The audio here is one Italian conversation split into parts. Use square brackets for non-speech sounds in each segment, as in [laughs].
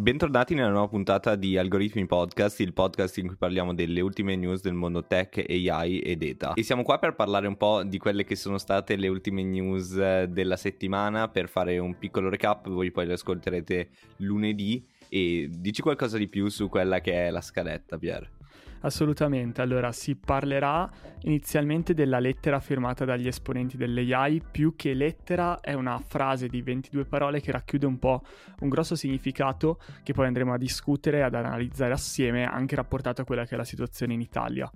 Bentornati nella nuova puntata di Algoritmi Podcast, il podcast in cui parliamo delle ultime news del mondo tech, AI e data. E siamo qua per parlare un po' di quelle che sono state le ultime news eh, della settimana, per fare un piccolo recap, voi poi le ascolterete lunedì e dici qualcosa di più su quella che è la scaletta, Pier. Assolutamente, allora si parlerà inizialmente della lettera firmata dagli esponenti dell'AI, più che lettera è una frase di 22 parole che racchiude un po' un grosso significato che poi andremo a discutere e ad analizzare assieme anche rapportato a quella che è la situazione in Italia.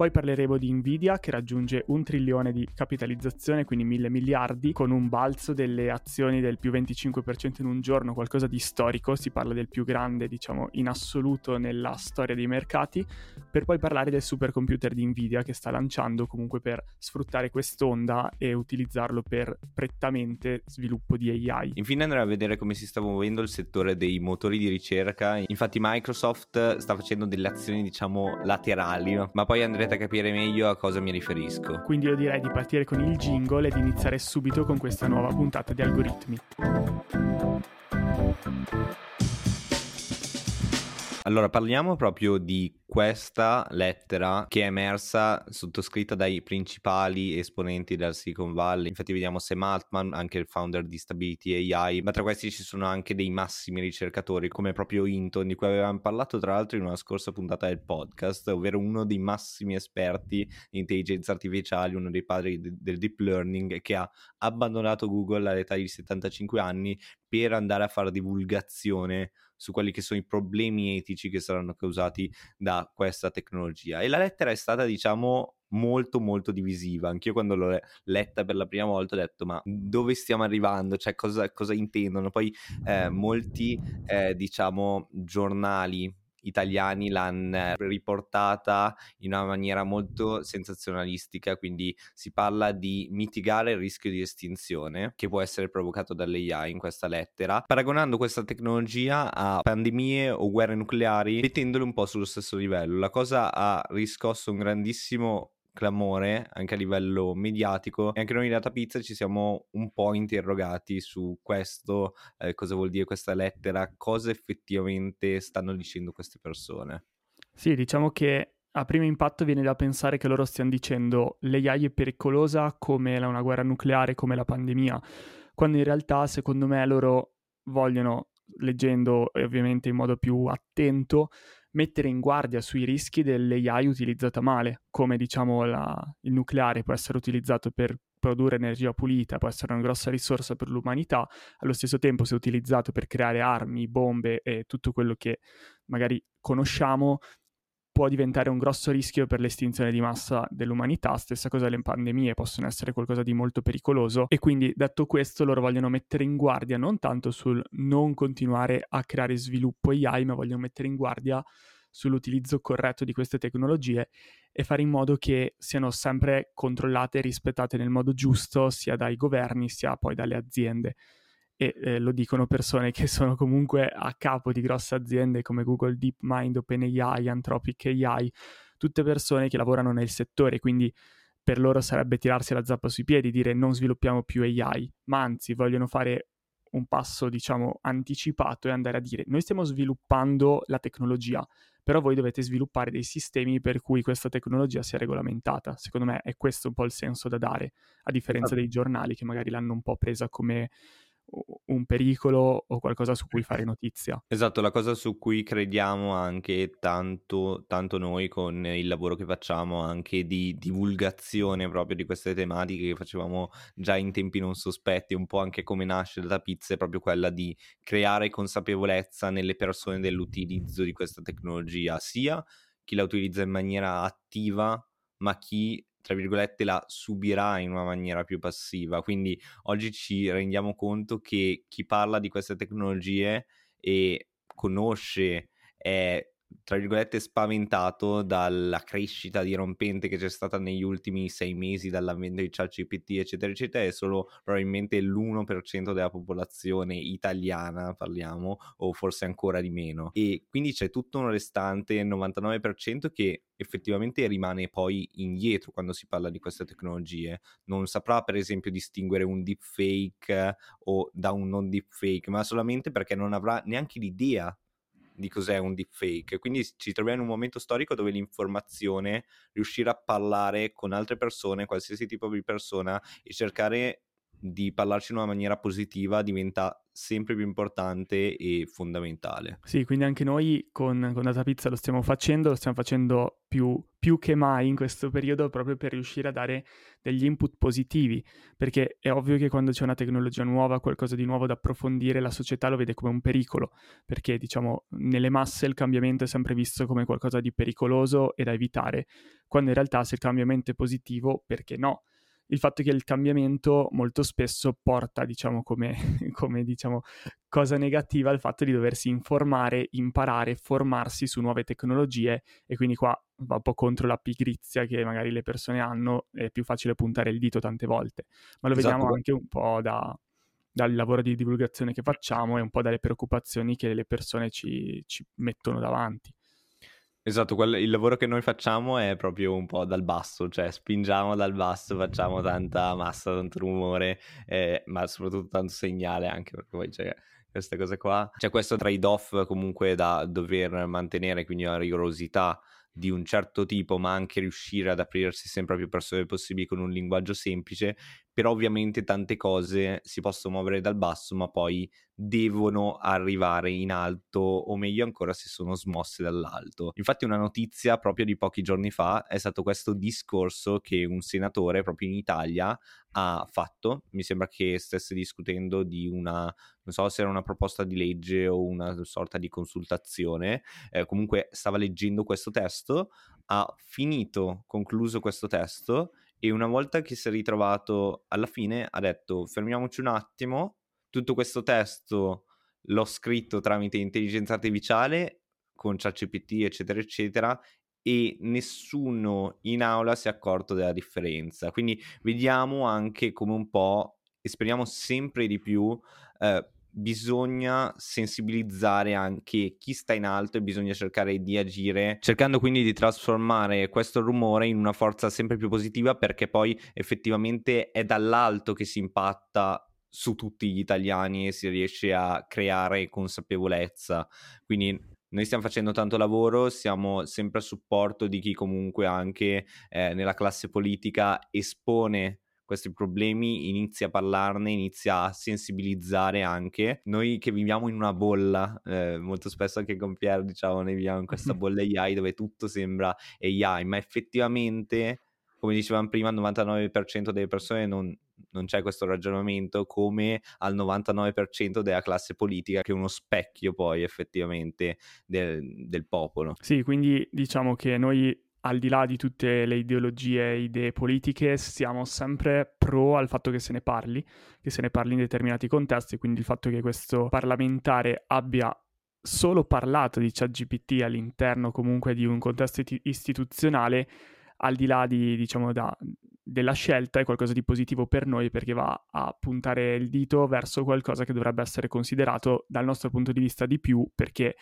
Poi parleremo di Nvidia che raggiunge un trilione di capitalizzazione, quindi mille miliardi, con un balzo delle azioni del più 25% in un giorno, qualcosa di storico, si parla del più grande, diciamo, in assoluto nella storia dei mercati, per poi parlare del supercomputer di Nvidia che sta lanciando comunque per sfruttare quest'onda e utilizzarlo per prettamente sviluppo di AI. Infine andremo a vedere come si sta muovendo il settore dei motori di ricerca, infatti Microsoft sta facendo delle azioni, diciamo, laterali, ma poi andrete a capire meglio a cosa mi riferisco. Quindi io direi di partire con il jingle e di iniziare subito con questa nuova puntata di algoritmi. Allora, parliamo proprio di questa lettera che è emersa sottoscritta dai principali esponenti del Silicon Valley. Infatti vediamo Sam Altman, anche il founder di Stability AI, ma tra questi ci sono anche dei massimi ricercatori come proprio Hinton, di cui avevamo parlato tra l'altro in una scorsa puntata del podcast, ovvero uno dei massimi esperti di intelligenza artificiale, uno dei padri del deep learning che ha abbandonato Google all'età di 75 anni per andare a fare divulgazione su quelli che sono i problemi etici che saranno causati da questa tecnologia. E la lettera è stata, diciamo, molto molto divisiva. Anch'io quando l'ho letta per la prima volta ho detto ma dove stiamo arrivando? Cioè cosa, cosa intendono? Poi eh, molti eh, diciamo giornali italiani l'hanno riportata in una maniera molto sensazionalistica, quindi si parla di mitigare il rischio di estinzione che può essere provocato dall'AI in questa lettera, paragonando questa tecnologia a pandemie o guerre nucleari, mettendole un po' sullo stesso livello. La cosa ha riscosso un grandissimo clamore anche a livello mediatico e anche noi in Data Pizza ci siamo un po' interrogati su questo, eh, cosa vuol dire questa lettera, cosa effettivamente stanno dicendo queste persone. Sì, diciamo che a primo impatto viene da pensare che loro stiano dicendo l'AI è pericolosa come una guerra nucleare, come la pandemia, quando in realtà secondo me loro vogliono, leggendo ovviamente in modo più attento, mettere in guardia sui rischi dell'AI utilizzata male, come diciamo la, il nucleare può essere utilizzato per produrre energia pulita, può essere una grossa risorsa per l'umanità, allo stesso tempo se utilizzato per creare armi, bombe e tutto quello che magari conosciamo, può diventare un grosso rischio per l'estinzione di massa dell'umanità. Stessa cosa le pandemie possono essere qualcosa di molto pericoloso e quindi detto questo loro vogliono mettere in guardia non tanto sul non continuare a creare sviluppo AI, ma vogliono mettere in guardia sull'utilizzo corretto di queste tecnologie e fare in modo che siano sempre controllate e rispettate nel modo giusto sia dai governi sia poi dalle aziende e eh, lo dicono persone che sono comunque a capo di grosse aziende come Google DeepMind, OpenAI, Anthropic AI, tutte persone che lavorano nel settore, quindi per loro sarebbe tirarsi la zappa sui piedi, dire non sviluppiamo più AI, ma anzi vogliono fare un passo, diciamo, anticipato e andare a dire noi stiamo sviluppando la tecnologia, però voi dovete sviluppare dei sistemi per cui questa tecnologia sia regolamentata. Secondo me è questo un po' il senso da dare, a differenza esatto. dei giornali che magari l'hanno un po' presa come un pericolo o qualcosa su cui fare notizia. Esatto, la cosa su cui crediamo anche tanto, tanto noi con il lavoro che facciamo anche di divulgazione proprio di queste tematiche che facevamo già in tempi non sospetti, un po' anche come nasce da pizza, è proprio quella di creare consapevolezza nelle persone dell'utilizzo di questa tecnologia, sia chi la utilizza in maniera attiva, ma chi tra virgolette, la subirà in una maniera più passiva. Quindi oggi ci rendiamo conto che chi parla di queste tecnologie e conosce, è tra virgolette, spaventato dalla crescita dirompente che c'è stata negli ultimi sei mesi dall'avvento di ChatGPT, eccetera, eccetera, è solo probabilmente l'1% della popolazione italiana, parliamo, o forse ancora di meno. E quindi c'è tutto un restante 99% che effettivamente rimane poi indietro quando si parla di queste tecnologie. Non saprà, per esempio, distinguere un deepfake o da un non deepfake, ma solamente perché non avrà neanche l'idea di cos'è un deepfake. Quindi ci troviamo in un momento storico dove l'informazione, riuscire a parlare con altre persone, qualsiasi tipo di persona e cercare di parlarci in una maniera positiva diventa sempre più importante e fondamentale. Sì, quindi anche noi con, con Data Pizza lo stiamo facendo, lo stiamo facendo più, più, che mai in questo periodo proprio per riuscire a dare degli input positivi, perché è ovvio che quando c'è una tecnologia nuova, qualcosa di nuovo da approfondire, la società lo vede come un pericolo, perché diciamo nelle masse il cambiamento è sempre visto come qualcosa di pericoloso e da evitare, quando in realtà se il cambiamento è positivo, perché no? Il fatto che il cambiamento molto spesso porta, diciamo, come, [laughs] come diciamo, cosa negativa il fatto di doversi informare, imparare, formarsi su nuove tecnologie e quindi qua va un po' contro la pigrizia che magari le persone hanno, è più facile puntare il dito tante volte, ma lo esatto. vediamo anche un po' da, dal lavoro di divulgazione che facciamo e un po' dalle preoccupazioni che le persone ci, ci mettono davanti. Esatto, quel, il lavoro che noi facciamo è proprio un po' dal basso, cioè spingiamo dal basso, facciamo tanta massa, tanto rumore, eh, ma soprattutto tanto segnale anche perché poi c'è queste cose qua. C'è questo trade-off comunque da dover mantenere, quindi una rigorosità di un certo tipo, ma anche riuscire ad aprirsi sempre a più persone possibili con un linguaggio semplice, però ovviamente tante cose si possono muovere dal basso, ma poi devono arrivare in alto o meglio ancora se sono smosse dall'alto. Infatti una notizia proprio di pochi giorni fa è stato questo discorso che un senatore proprio in Italia ha fatto, mi sembra che stesse discutendo di una, non so se era una proposta di legge o una sorta di consultazione, eh, comunque stava leggendo questo testo, ha finito, concluso questo testo e una volta che si è ritrovato alla fine ha detto fermiamoci un attimo, tutto questo testo l'ho scritto tramite intelligenza artificiale con ChatGPT eccetera eccetera e nessuno in aula si è accorto della differenza. Quindi vediamo anche come un po' e speriamo sempre di più eh, bisogna sensibilizzare anche chi sta in alto e bisogna cercare di agire, cercando quindi di trasformare questo rumore in una forza sempre più positiva perché poi effettivamente è dall'alto che si impatta su tutti gli italiani e si riesce a creare consapevolezza. Quindi noi stiamo facendo tanto lavoro, siamo sempre a supporto di chi comunque anche eh, nella classe politica espone questi problemi, inizia a parlarne, inizia a sensibilizzare anche. Noi che viviamo in una bolla, eh, molto spesso anche con Pier diciamo, noi viviamo in questa [laughs] bolla AI dove tutto sembra AI, ma effettivamente, come dicevamo prima, il 99% delle persone non, non c'è questo ragionamento come al 99% della classe politica che è uno specchio poi effettivamente del, del popolo. Sì, quindi diciamo che noi al di là di tutte le ideologie e idee politiche, siamo sempre pro al fatto che se ne parli, che se ne parli in determinati contesti, quindi il fatto che questo parlamentare abbia solo parlato di ChatGPT all'interno comunque di un contesto istituzionale, al di là di, diciamo, da, della scelta, è qualcosa di positivo per noi perché va a puntare il dito verso qualcosa che dovrebbe essere considerato dal nostro punto di vista di più, perché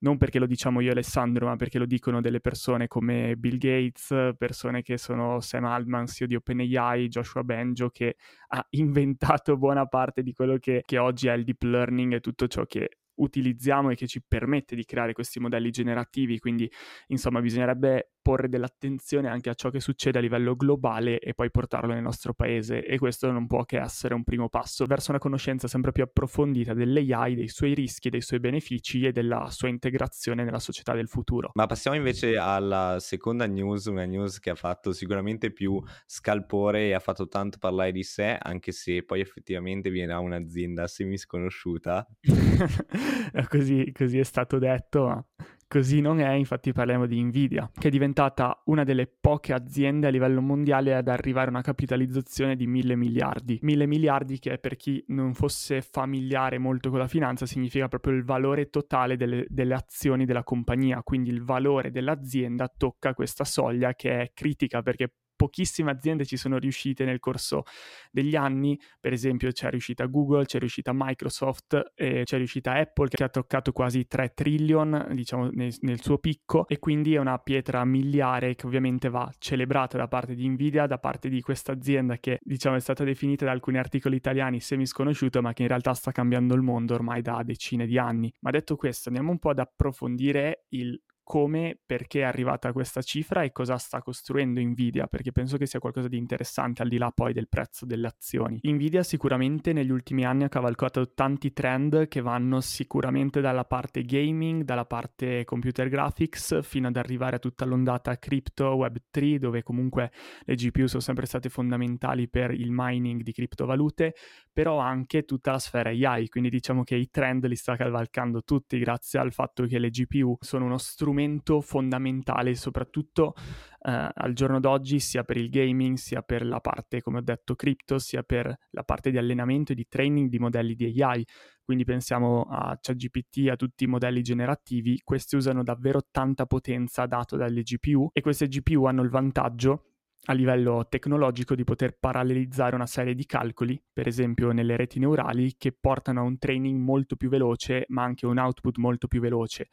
non perché lo diciamo io Alessandro, ma perché lo dicono delle persone come Bill Gates, persone che sono Sam Altman, CEO di OpenAI, Joshua Benjo, che ha inventato buona parte di quello che, che oggi è il deep learning e tutto ciò che utilizziamo e che ci permette di creare questi modelli generativi, quindi insomma bisognerebbe porre dell'attenzione anche a ciò che succede a livello globale e poi portarlo nel nostro paese e questo non può che essere un primo passo verso una conoscenza sempre più approfondita dell'AI, dei suoi rischi, dei suoi benefici e della sua integrazione nella società del futuro. Ma passiamo invece alla seconda news, una news che ha fatto sicuramente più scalpore e ha fatto tanto parlare di sé, anche se poi effettivamente viene da un'azienda semi sconosciuta. [laughs] [laughs] così, così è stato detto, ma così non è, infatti parliamo di Nvidia, che è diventata una delle poche aziende a livello mondiale ad arrivare a una capitalizzazione di mille miliardi. Mille miliardi che per chi non fosse familiare molto con la finanza significa proprio il valore totale delle, delle azioni della compagnia, quindi il valore dell'azienda tocca questa soglia che è critica perché pochissime aziende ci sono riuscite nel corso degli anni, per esempio c'è riuscita Google, c'è riuscita Microsoft, e c'è riuscita Apple che ha toccato quasi 3 trillion diciamo nel, nel suo picco e quindi è una pietra miliare che ovviamente va celebrata da parte di Nvidia, da parte di questa azienda che diciamo è stata definita da alcuni articoli italiani semi sconosciuta ma che in realtà sta cambiando il mondo ormai da decine di anni. Ma detto questo andiamo un po' ad approfondire il come, perché è arrivata questa cifra e cosa sta costruendo Nvidia, perché penso che sia qualcosa di interessante al di là poi del prezzo delle azioni. Nvidia sicuramente negli ultimi anni ha cavalcato tanti trend che vanno sicuramente dalla parte gaming, dalla parte computer graphics, fino ad arrivare a tutta l'ondata crypto, web3, dove comunque le GPU sono sempre state fondamentali per il mining di criptovalute, però anche tutta la sfera AI, quindi diciamo che i trend li sta cavalcando tutti grazie al fatto che le GPU sono uno strumento fondamentale soprattutto eh, al giorno d'oggi sia per il gaming, sia per la parte, come ho detto, cripto, sia per la parte di allenamento e di training di modelli di AI. Quindi pensiamo a ChatGPT, a tutti i modelli generativi, questi usano davvero tanta potenza dato dalle GPU e queste GPU hanno il vantaggio a livello tecnologico di poter parallelizzare una serie di calcoli, per esempio nelle reti neurali, che portano a un training molto più veloce, ma anche un output molto più veloce.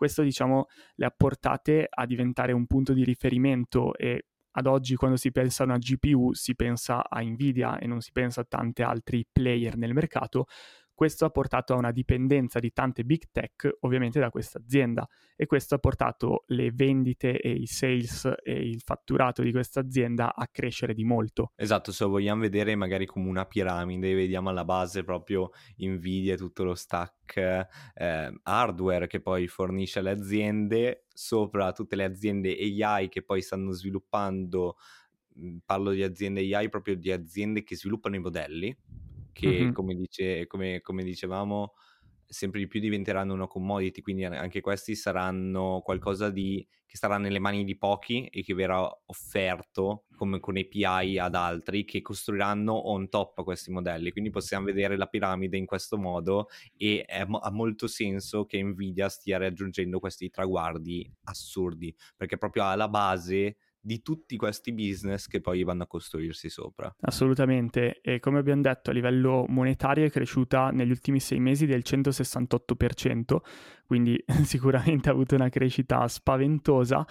Questo, diciamo, le ha portate a diventare un punto di riferimento e ad oggi quando si pensa a una GPU si pensa a Nvidia e non si pensa a tanti altri player nel mercato, questo ha portato a una dipendenza di tante big tech ovviamente da questa azienda e questo ha portato le vendite e i sales e il fatturato di questa azienda a crescere di molto. Esatto, se lo vogliamo vedere magari come una piramide, vediamo alla base proprio Nvidia e tutto lo stack eh, hardware che poi fornisce alle aziende, sopra tutte le aziende AI che poi stanno sviluppando mhmm, parlo di aziende AI, proprio di aziende che sviluppano i modelli, che mm-hmm. come, dice, come, come dicevamo sempre di più diventeranno una commodity, quindi anche questi saranno qualcosa di, che sarà nelle mani di pochi e che verrà offerto come con API ad altri che costruiranno on top questi modelli. Quindi possiamo vedere la piramide in questo modo e è, ha molto senso che Nvidia stia raggiungendo questi traguardi assurdi, perché proprio alla base di tutti questi business che poi vanno a costruirsi sopra. Assolutamente, e come abbiamo detto a livello monetario è cresciuta negli ultimi sei mesi del 168%, quindi [laughs] sicuramente ha avuto una crescita spaventosa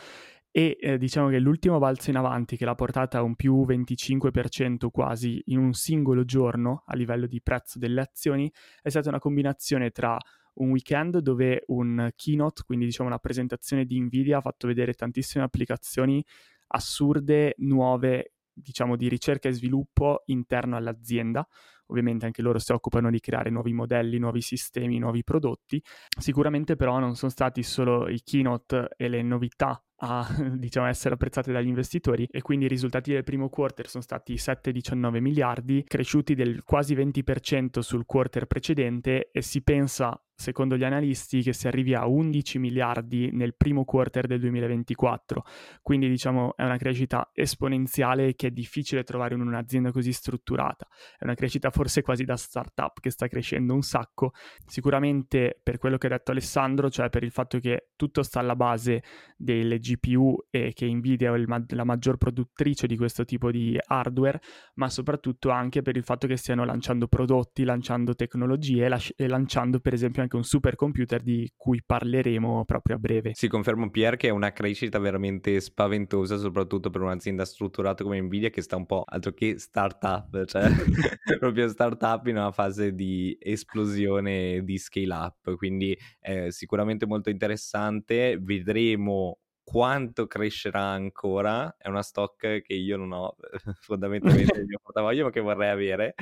e eh, diciamo che l'ultimo balzo in avanti che l'ha portata a un più 25% quasi in un singolo giorno a livello di prezzo delle azioni è stata una combinazione tra un weekend dove un keynote, quindi diciamo una presentazione di Nvidia, ha fatto vedere tantissime applicazioni assurde, nuove, diciamo, di ricerca e sviluppo interno all'azienda. Ovviamente anche loro si occupano di creare nuovi modelli, nuovi sistemi, nuovi prodotti. Sicuramente però non sono stati solo i keynote e le novità a [laughs] diciamo, essere apprezzate dagli investitori e quindi i risultati del primo quarter sono stati 7-19 miliardi, cresciuti del quasi 20% sul quarter precedente e si pensa secondo gli analisti che si arrivi a 11 miliardi nel primo quarter del 2024. Quindi diciamo è una crescita esponenziale che è difficile trovare in un'azienda così strutturata. È una crescita forse quasi da startup che sta crescendo un sacco. Sicuramente per quello che ha detto Alessandro, cioè per il fatto che tutto sta alla base delle GPU e che Nvidia è ma- la maggior produttrice di questo tipo di hardware, ma soprattutto anche per il fatto che stiano lanciando prodotti, lanciando tecnologie lasci- e lanciando per esempio anche un supercomputer di cui parleremo proprio a breve. Si confermo Pier che è una crescita veramente spaventosa, soprattutto per un'azienda strutturata come Nvidia che sta un po' altro che startup, cioè [laughs] [laughs] proprio startup in una fase di esplosione di scale up, quindi è sicuramente molto interessante, vedremo quanto crescerà ancora è una stock che io non ho [laughs] fondamentalmente nel mio [laughs] portafoglio ma che vorrei avere.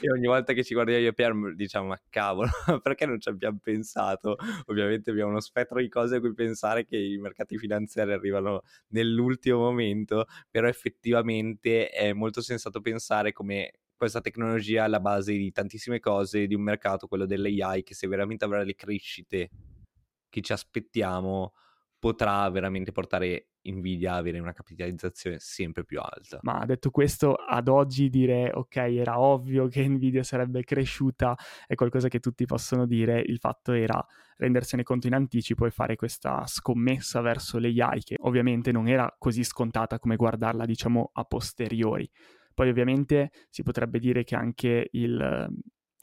E ogni volta che ci guardiamo io e Pier diciamo ma cavolo [laughs] perché non ci abbiamo pensato? Ovviamente abbiamo uno spettro di cose a cui pensare che i mercati finanziari arrivano nell'ultimo momento però effettivamente è molto sensato pensare come questa tecnologia è alla base di tantissime cose di un mercato quello dell'AI che se veramente avrà le crescite che ci aspettiamo potrà veramente portare Nvidia a avere una capitalizzazione sempre più alta. Ma detto questo, ad oggi dire ok, era ovvio che Nvidia sarebbe cresciuta è qualcosa che tutti possono dire, il fatto era rendersene conto in anticipo e fare questa scommessa verso le AI che ovviamente non era così scontata come guardarla diciamo a posteriori. Poi ovviamente si potrebbe dire che anche il,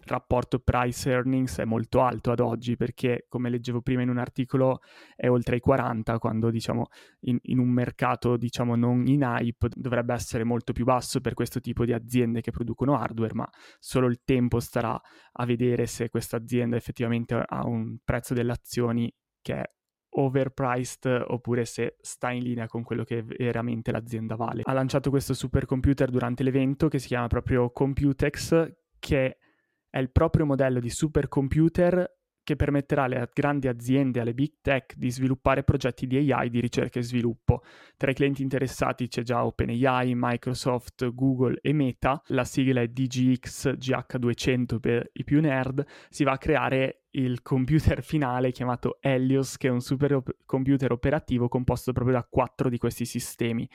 rapporto price earnings è molto alto ad oggi perché come leggevo prima in un articolo è oltre i 40 quando diciamo in, in, un mercato diciamo non in hype dovrebbe essere molto più basso per questo tipo di aziende che producono hardware ma solo il tempo starà a vedere se questa azienda effettivamente ha un prezzo delle azioni che è overpriced oppure se sta in linea con quello che veramente l'azienda vale. Ha lanciato questo supercomputer durante l'evento che si chiama proprio Computex che è il proprio modello di supercomputer che permetterà alle grandi aziende, alle big tech, di sviluppare progetti di AI di ricerca e sviluppo. Tra i clienti interessati c'è già OpenAI, Microsoft, Google e Meta. La sigla è DGX GH200 per i più nerd. Si va a creare il computer [laughs] finale chiamato Helios, che è un supercomputer operativo composto proprio da quattro di questi sistemi.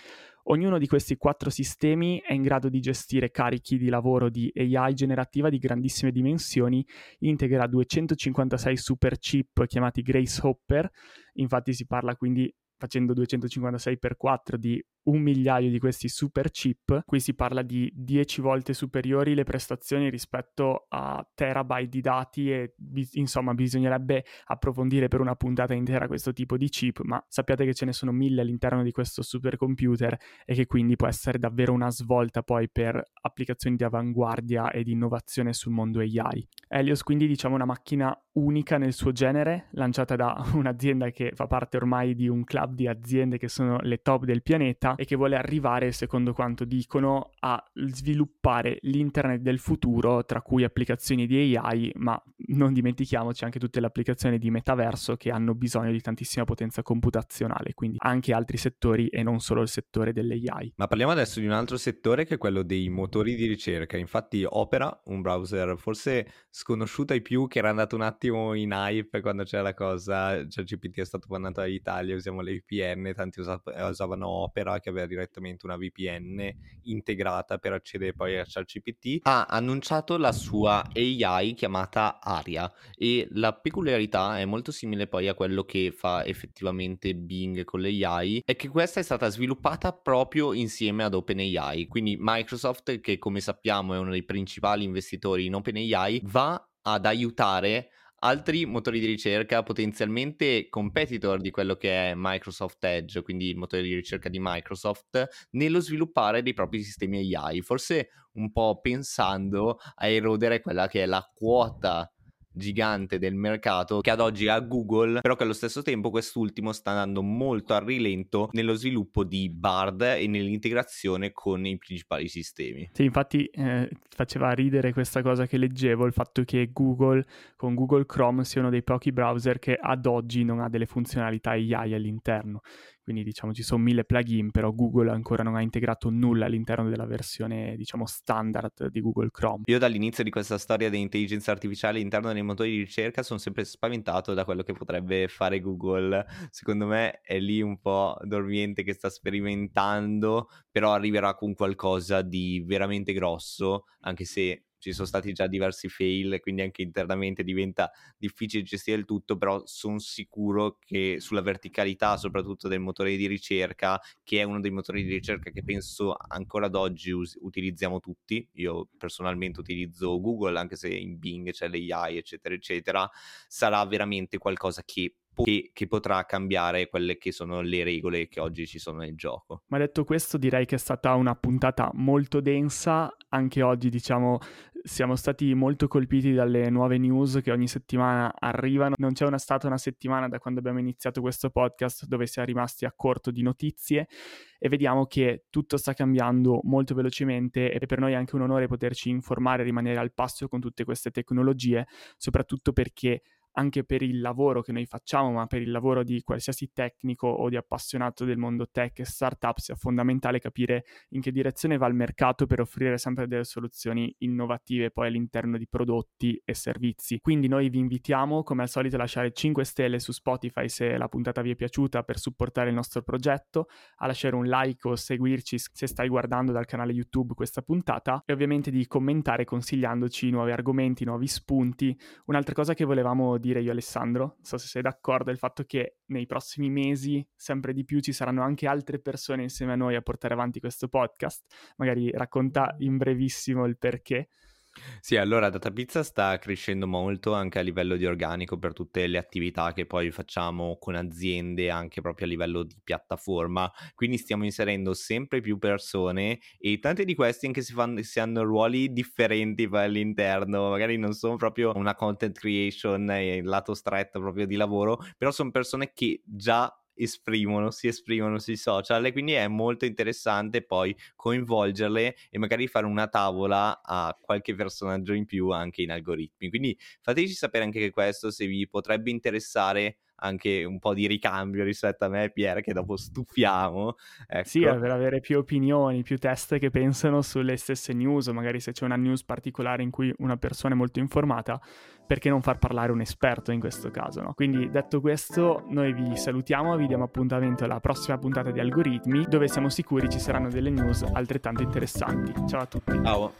Ognuno di questi quattro sistemi è in grado di gestire carichi di lavoro di AI generativa di grandissime dimensioni, integra 256 super chip chiamati Grace Hopper, infatti si parla quindi facendo 256 x 4 di un migliaio di questi super chip, qui si parla di 10 volte superiori le prestazioni rispetto a terabyte di dati e insomma bisognerebbe approfondire per una puntata intera questo tipo di chip, ma sappiate che ce ne sono mille all'interno di questo supercomputer e che quindi può essere davvero una svolta poi per applicazioni di avanguardia e di innovazione sul mondo AI. Helios quindi diciamo una macchina unica nel suo genere, lanciata da [laughs] un'azienda che fa parte ormai di un club di aziende che sono le top del pianeta e che vuole arrivare, secondo quanto dicono, a sviluppare l'internet del futuro, tra cui applicazioni di AI, ma non dimentichiamoci anche tutte le applicazioni di metaverso che hanno bisogno di tantissima potenza computazionale, quindi anche altri settori e non solo il settore dell'AI. Ma parliamo adesso di un altro settore che è quello dei motori di ricerca. Infatti Opera, un browser forse sconosciuto ai più, che era andato un attimo in hype quando c'era la cosa, cioè GPT è stato mandato dall'Italia, usiamo le VPN, tanti usavano Opera che aveva direttamente una VPN integrata per accedere poi a ChatGPT, ha annunciato la sua AI chiamata Aria e la peculiarità è molto simile poi a quello che fa effettivamente Bing con l'AI, è che questa è stata sviluppata proprio insieme ad OpenAI, quindi Microsoft che come sappiamo è uno dei principali investitori in OpenAI va ad aiutare altri motori di ricerca potenzialmente competitor di quello che è Microsoft Edge, quindi il motore di ricerca di Microsoft, nello sviluppare dei propri sistemi AI, forse un po' pensando a erodere quella che è la quota gigante del mercato che ad oggi ha Google, però che allo stesso tempo quest'ultimo sta andando molto a rilento nello sviluppo di Bard e nell'integrazione con i principali sistemi. Sì, infatti eh, faceva ridere questa cosa che leggevo, il fatto che Google con Google Chrome sia uno dei pochi browser che ad oggi non ha delle funzionalità AI all'interno quindi diciamo ci sono mille plugin, però Google ancora non ha integrato nulla all'interno della versione diciamo standard di Google Chrome. Io dall'inizio di questa storia di intelligenza artificiale all'interno dei motori di ricerca sono sempre spaventato da quello che potrebbe fare Google. Secondo me è lì un po' dormiente che sta sperimentando, però arriverà con qualcosa di veramente grosso, anche se ci sono stati già diversi fail, quindi anche internamente diventa difficile gestire il tutto, però sono sicuro che sulla verticalità, soprattutto del motore di ricerca, che è uno dei motori di ricerca che penso ancora ad oggi us- utilizziamo tutti, io personalmente utilizzo Google, anche se in Bing c'è l'AI, eccetera, eccetera, sarà veramente qualcosa che che, che, potrà cambiare quelle che sono le regole che oggi ci sono nel gioco. Ma detto questo, direi che è stata una puntata molto densa. Anche oggi, diciamo, siamo stati molto colpiti dalle nuove news che ogni settimana arrivano. Non c'è una, stata una settimana da quando abbiamo iniziato questo podcast dove si è rimasti a corto di notizie e vediamo che tutto sta cambiando molto velocemente e per noi è anche un onore poterci informare e rimanere al passo con tutte queste tecnologie, soprattutto perché anche per il lavoro che noi facciamo, ma per il lavoro di qualsiasi tecnico o di appassionato del mondo tech e startup sia fondamentale capire in che direzione va il mercato per offrire sempre delle soluzioni innovative poi all'interno di prodotti e servizi. Quindi noi vi invitiamo come al solito a lasciare 5 stelle su Spotify se la puntata vi è piaciuta per supportare il nostro progetto, a lasciare un like o seguirci se stai guardando dal canale YouTube questa puntata e ovviamente di commentare consigliandoci nuovi argomenti, nuovi spunti. Un'altra cosa che volevamo dire io Alessandro, non so se sei d'accordo, il fatto che nei prossimi mesi sempre di più ci saranno anche altre persone insieme a noi a portare avanti questo podcast. Magari racconta in brevissimo il perché. Sì, allora Data Pizza sta crescendo molto anche a livello di organico per tutte le attività che poi facciamo con aziende anche proprio a livello di piattaforma, quindi stiamo inserendo sempre più persone e tante di queste anche si, fanno, si hanno ruoli differenti all'interno, magari non sono proprio una content creation e lato stretto proprio di lavoro, però sono persone che già esprimono, si esprimono sui social e quindi è molto interessante poi coinvolgerle e magari fare una tavola a qualche personaggio in più anche in algoritmi. Quindi fateci sapere anche questo se vi potrebbe interessare anche un po' di ricambio rispetto a me e Pier che dopo stufiamo. Ecco. Sì, per avere più opinioni, più teste che pensano sulle stesse news, magari se c'è una news particolare in cui una persona è molto informata, perché non far parlare un esperto in questo caso, no? Quindi detto questo, noi vi salutiamo, vi diamo appuntamento alla prossima puntata di Algoritmi, dove siamo sicuri ci saranno delle news altrettanto interessanti. Ciao a tutti. Ciao.